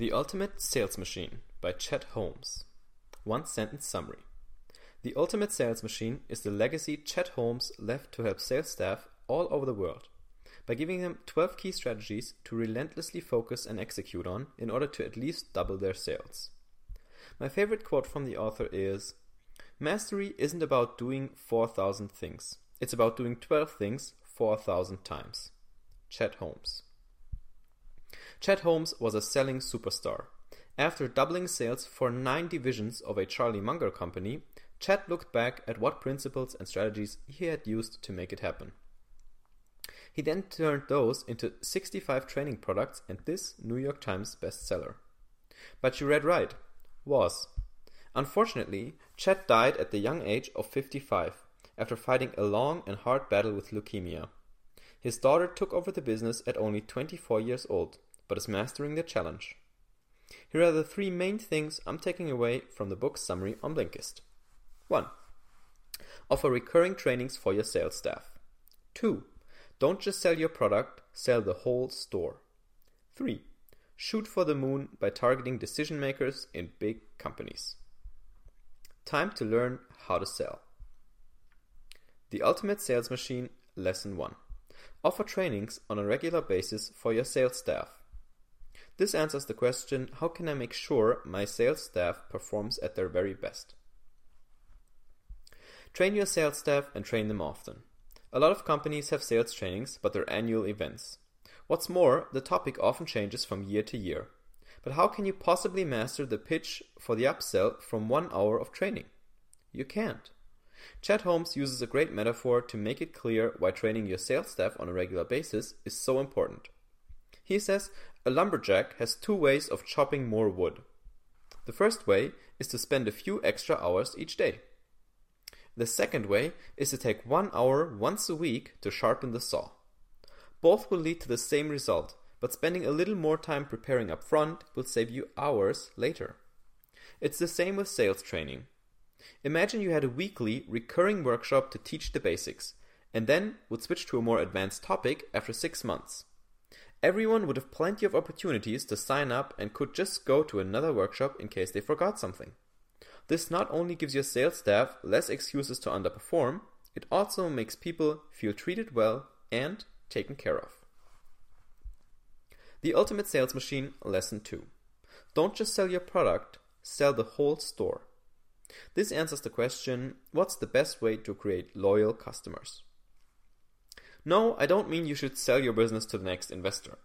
The Ultimate Sales Machine by Chet Holmes. One sentence summary. The Ultimate Sales Machine is the legacy Chet Holmes left to help sales staff all over the world by giving them 12 key strategies to relentlessly focus and execute on in order to at least double their sales. My favorite quote from the author is Mastery isn't about doing 4,000 things, it's about doing 12 things 4,000 times. Chet Holmes. Chet Holmes was a selling superstar. After doubling sales for nine divisions of a Charlie Munger company, Chet looked back at what principles and strategies he had used to make it happen. He then turned those into 65 training products and this New York Times bestseller. But you read right. Was. Unfortunately, Chet died at the young age of 55 after fighting a long and hard battle with leukemia. His daughter took over the business at only 24 years old, but is mastering the challenge. Here are the three main things I'm taking away from the book's summary on Blinkist. 1. Offer recurring trainings for your sales staff. 2. Don't just sell your product, sell the whole store. 3. Shoot for the moon by targeting decision makers in big companies. Time to learn how to sell. The Ultimate Sales Machine Lesson 1. Offer trainings on a regular basis for your sales staff. This answers the question how can I make sure my sales staff performs at their very best? Train your sales staff and train them often. A lot of companies have sales trainings, but they're annual events. What's more, the topic often changes from year to year. But how can you possibly master the pitch for the upsell from one hour of training? You can't. Chet Holmes uses a great metaphor to make it clear why training your sales staff on a regular basis is so important. He says a lumberjack has two ways of chopping more wood. The first way is to spend a few extra hours each day. The second way is to take one hour once a week to sharpen the saw. Both will lead to the same result, but spending a little more time preparing up front will save you hours later. It's the same with sales training. Imagine you had a weekly, recurring workshop to teach the basics, and then would switch to a more advanced topic after six months. Everyone would have plenty of opportunities to sign up and could just go to another workshop in case they forgot something. This not only gives your sales staff less excuses to underperform, it also makes people feel treated well and taken care of. The Ultimate Sales Machine Lesson 2 Don't just sell your product, sell the whole store. This answers the question what's the best way to create loyal customers? No, I don't mean you should sell your business to the next investor.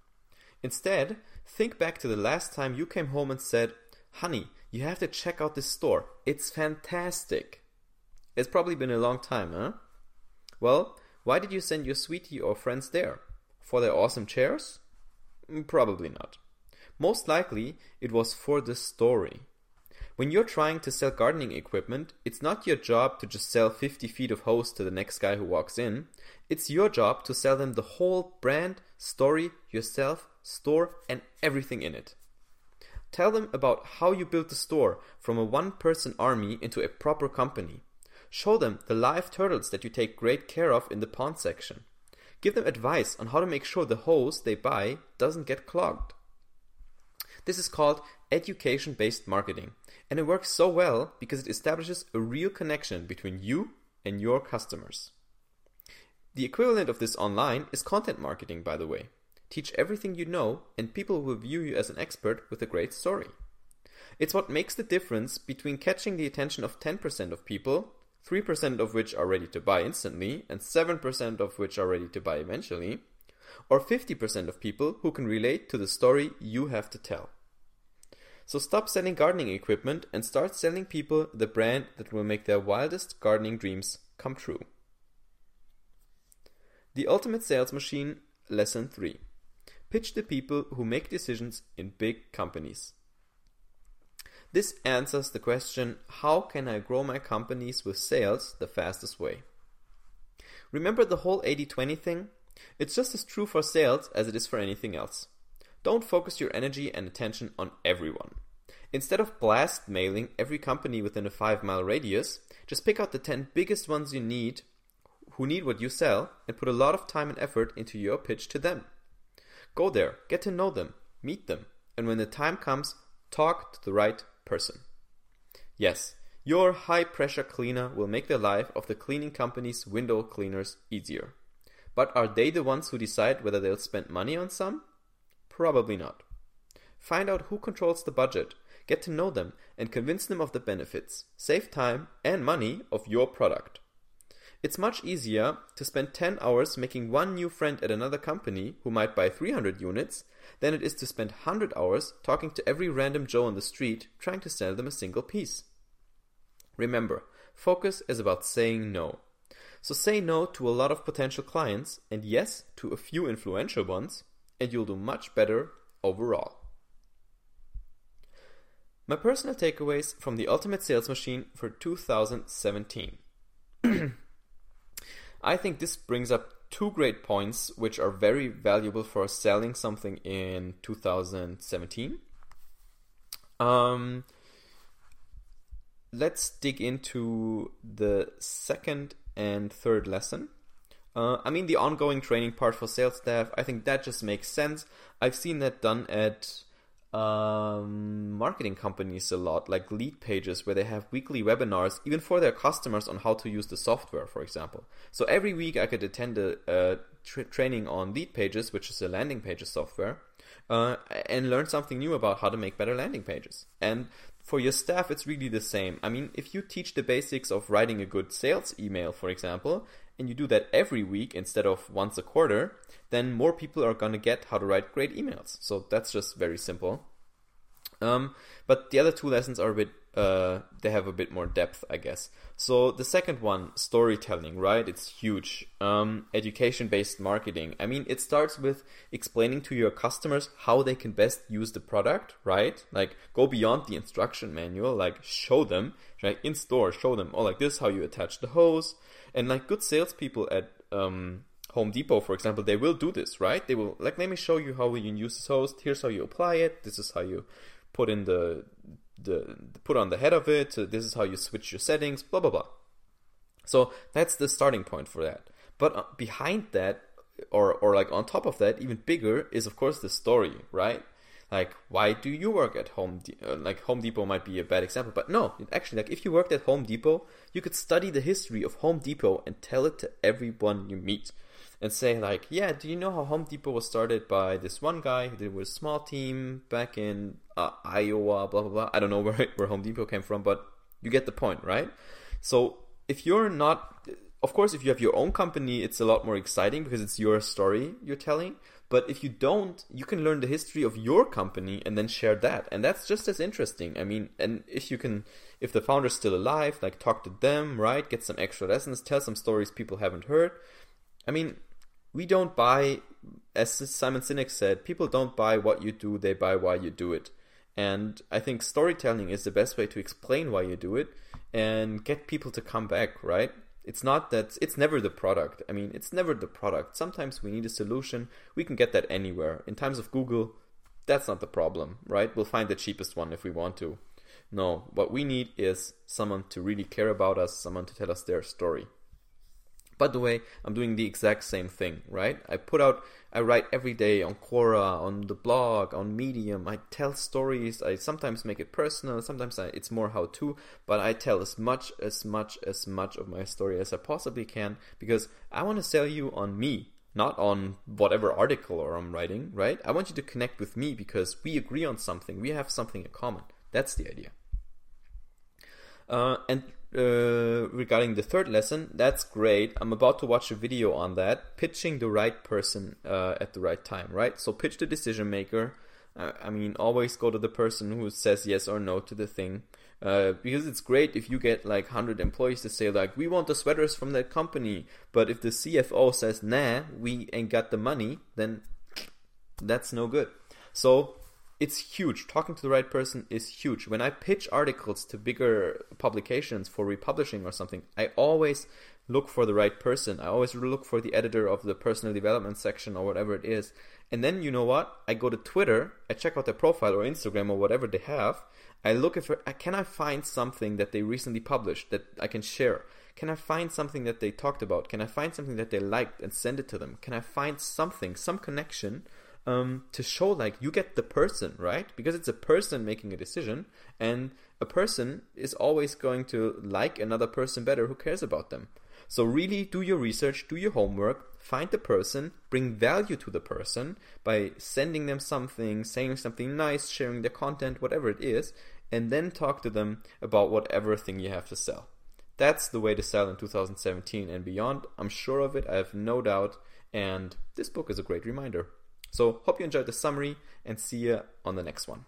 Instead, think back to the last time you came home and said, Honey, you have to check out this store. It's fantastic. It's probably been a long time, huh? Well, why did you send your sweetie or friends there? For their awesome chairs? Mm, probably not. Most likely, it was for the story. When you're trying to sell gardening equipment, it's not your job to just sell 50 feet of hose to the next guy who walks in. It's your job to sell them the whole brand, story, yourself, store, and everything in it. Tell them about how you built the store from a one person army into a proper company. Show them the live turtles that you take great care of in the pond section. Give them advice on how to make sure the hose they buy doesn't get clogged. This is called education based marketing, and it works so well because it establishes a real connection between you and your customers. The equivalent of this online is content marketing, by the way. Teach everything you know, and people will view you as an expert with a great story. It's what makes the difference between catching the attention of 10% of people, 3% of which are ready to buy instantly, and 7% of which are ready to buy eventually, or 50% of people who can relate to the story you have to tell. So stop selling gardening equipment and start selling people the brand that will make their wildest gardening dreams come true. The Ultimate Sales Machine Lesson 3 Pitch the people who make decisions in big companies. This answers the question how can I grow my companies with sales the fastest way? Remember the whole 80 20 thing? It's just as true for sales as it is for anything else. Don't focus your energy and attention on everyone. Instead of blast mailing every company within a 5 mile radius, just pick out the 10 biggest ones you need who need what you sell and put a lot of time and effort into your pitch to them. Go there, get to know them, meet them, And when the time comes, talk to the right person. Yes, your high pressure cleaner will make the life of the cleaning company's window cleaners easier. But are they the ones who decide whether they'll spend money on some? Probably not. Find out who controls the budget, get to know them, and convince them of the benefits, save time and money of your product. It's much easier to spend 10 hours making one new friend at another company who might buy 300 units than it is to spend 100 hours talking to every random Joe on the street trying to sell them a single piece. Remember, focus is about saying no. So say no to a lot of potential clients and yes to a few influential ones, and you'll do much better overall. My personal takeaways from the Ultimate Sales Machine for 2017. I think this brings up two great points which are very valuable for selling something in 2017. Um, let's dig into the second and third lesson. Uh, I mean, the ongoing training part for sales staff, I think that just makes sense. I've seen that done at um, marketing companies a lot, like Leadpages, where they have weekly webinars, even for their customers, on how to use the software, for example. So every week I could attend a, a tra- training on Leadpages, which is a landing pages software, uh, and learn something new about how to make better landing pages. And for your staff, it's really the same. I mean, if you teach the basics of writing a good sales email, for example, and you do that every week instead of once a quarter, then more people are going to get how to write great emails. So that's just very simple. Um, but the other two lessons are a bit, uh, they have a bit more depth, I guess. So the second one, storytelling, right? It's huge. Um, education based marketing. I mean, it starts with explaining to your customers how they can best use the product, right? Like go beyond the instruction manual, like show them, right? In store, show them, oh, like this, how you attach the hose. And like good salespeople at, um, Home Depot, for example, they will do this, right? They will like let me show you how you use this hose. Here's how you apply it. This is how you put in the the put on the head of it. this is how you switch your settings. Blah blah blah. So that's the starting point for that. But uh, behind that, or or like on top of that, even bigger is of course the story, right? Like why do you work at Home? Uh, like Home Depot might be a bad example, but no, actually, like if you worked at Home Depot, you could study the history of Home Depot and tell it to everyone you meet and say like, yeah, do you know how Home Depot was started by this one guy who did with a small team back in uh, Iowa, blah blah blah. I don't know where where Home Depot came from, but you get the point, right? So if you're not, of course, if you have your own company, it's a lot more exciting because it's your story you're telling. But if you don't, you can learn the history of your company and then share that, and that's just as interesting. I mean, and if you can, if the founder's still alive, like talk to them, right? Get some extra lessons, tell some stories people haven't heard. I mean, we don't buy, as Simon Sinek said, people don't buy what you do, they buy why you do it. And I think storytelling is the best way to explain why you do it and get people to come back, right? It's not that it's never the product. I mean, it's never the product. Sometimes we need a solution. We can get that anywhere. In times of Google, that's not the problem, right? We'll find the cheapest one if we want to. No, what we need is someone to really care about us, someone to tell us their story. By the way, I'm doing the exact same thing, right? I put out, I write every day on Quora, on the blog, on Medium. I tell stories. I sometimes make it personal. Sometimes I, it's more how to, but I tell as much, as much, as much of my story as I possibly can because I want to sell you on me, not on whatever article or I'm writing, right? I want you to connect with me because we agree on something. We have something in common. That's the idea. Uh, and uh, regarding the third lesson, that's great. I'm about to watch a video on that, pitching the right person uh, at the right time, right? So pitch the decision maker. Uh, I mean, always go to the person who says yes or no to the thing. Uh, because it's great if you get like 100 employees to say like we want the sweaters from that company but if the cfo says nah we ain't got the money then that's no good so it's huge. Talking to the right person is huge. When I pitch articles to bigger publications for republishing or something, I always look for the right person. I always look for the editor of the personal development section or whatever it is. And then you know what? I go to Twitter, I check out their profile or Instagram or whatever they have. I look if can I find something that they recently published that I can share. Can I find something that they talked about? Can I find something that they liked and send it to them? Can I find something, some connection um, to show like you get the person, right? Because it's a person making a decision, and a person is always going to like another person better who cares about them. So really do your research, do your homework, find the person, bring value to the person by sending them something, saying something nice, sharing their content, whatever it is, and then talk to them about whatever thing you have to sell. That's the way to sell in 2017 and beyond. I'm sure of it, I have no doubt, and this book is a great reminder. So, hope you enjoyed the summary and see you on the next one.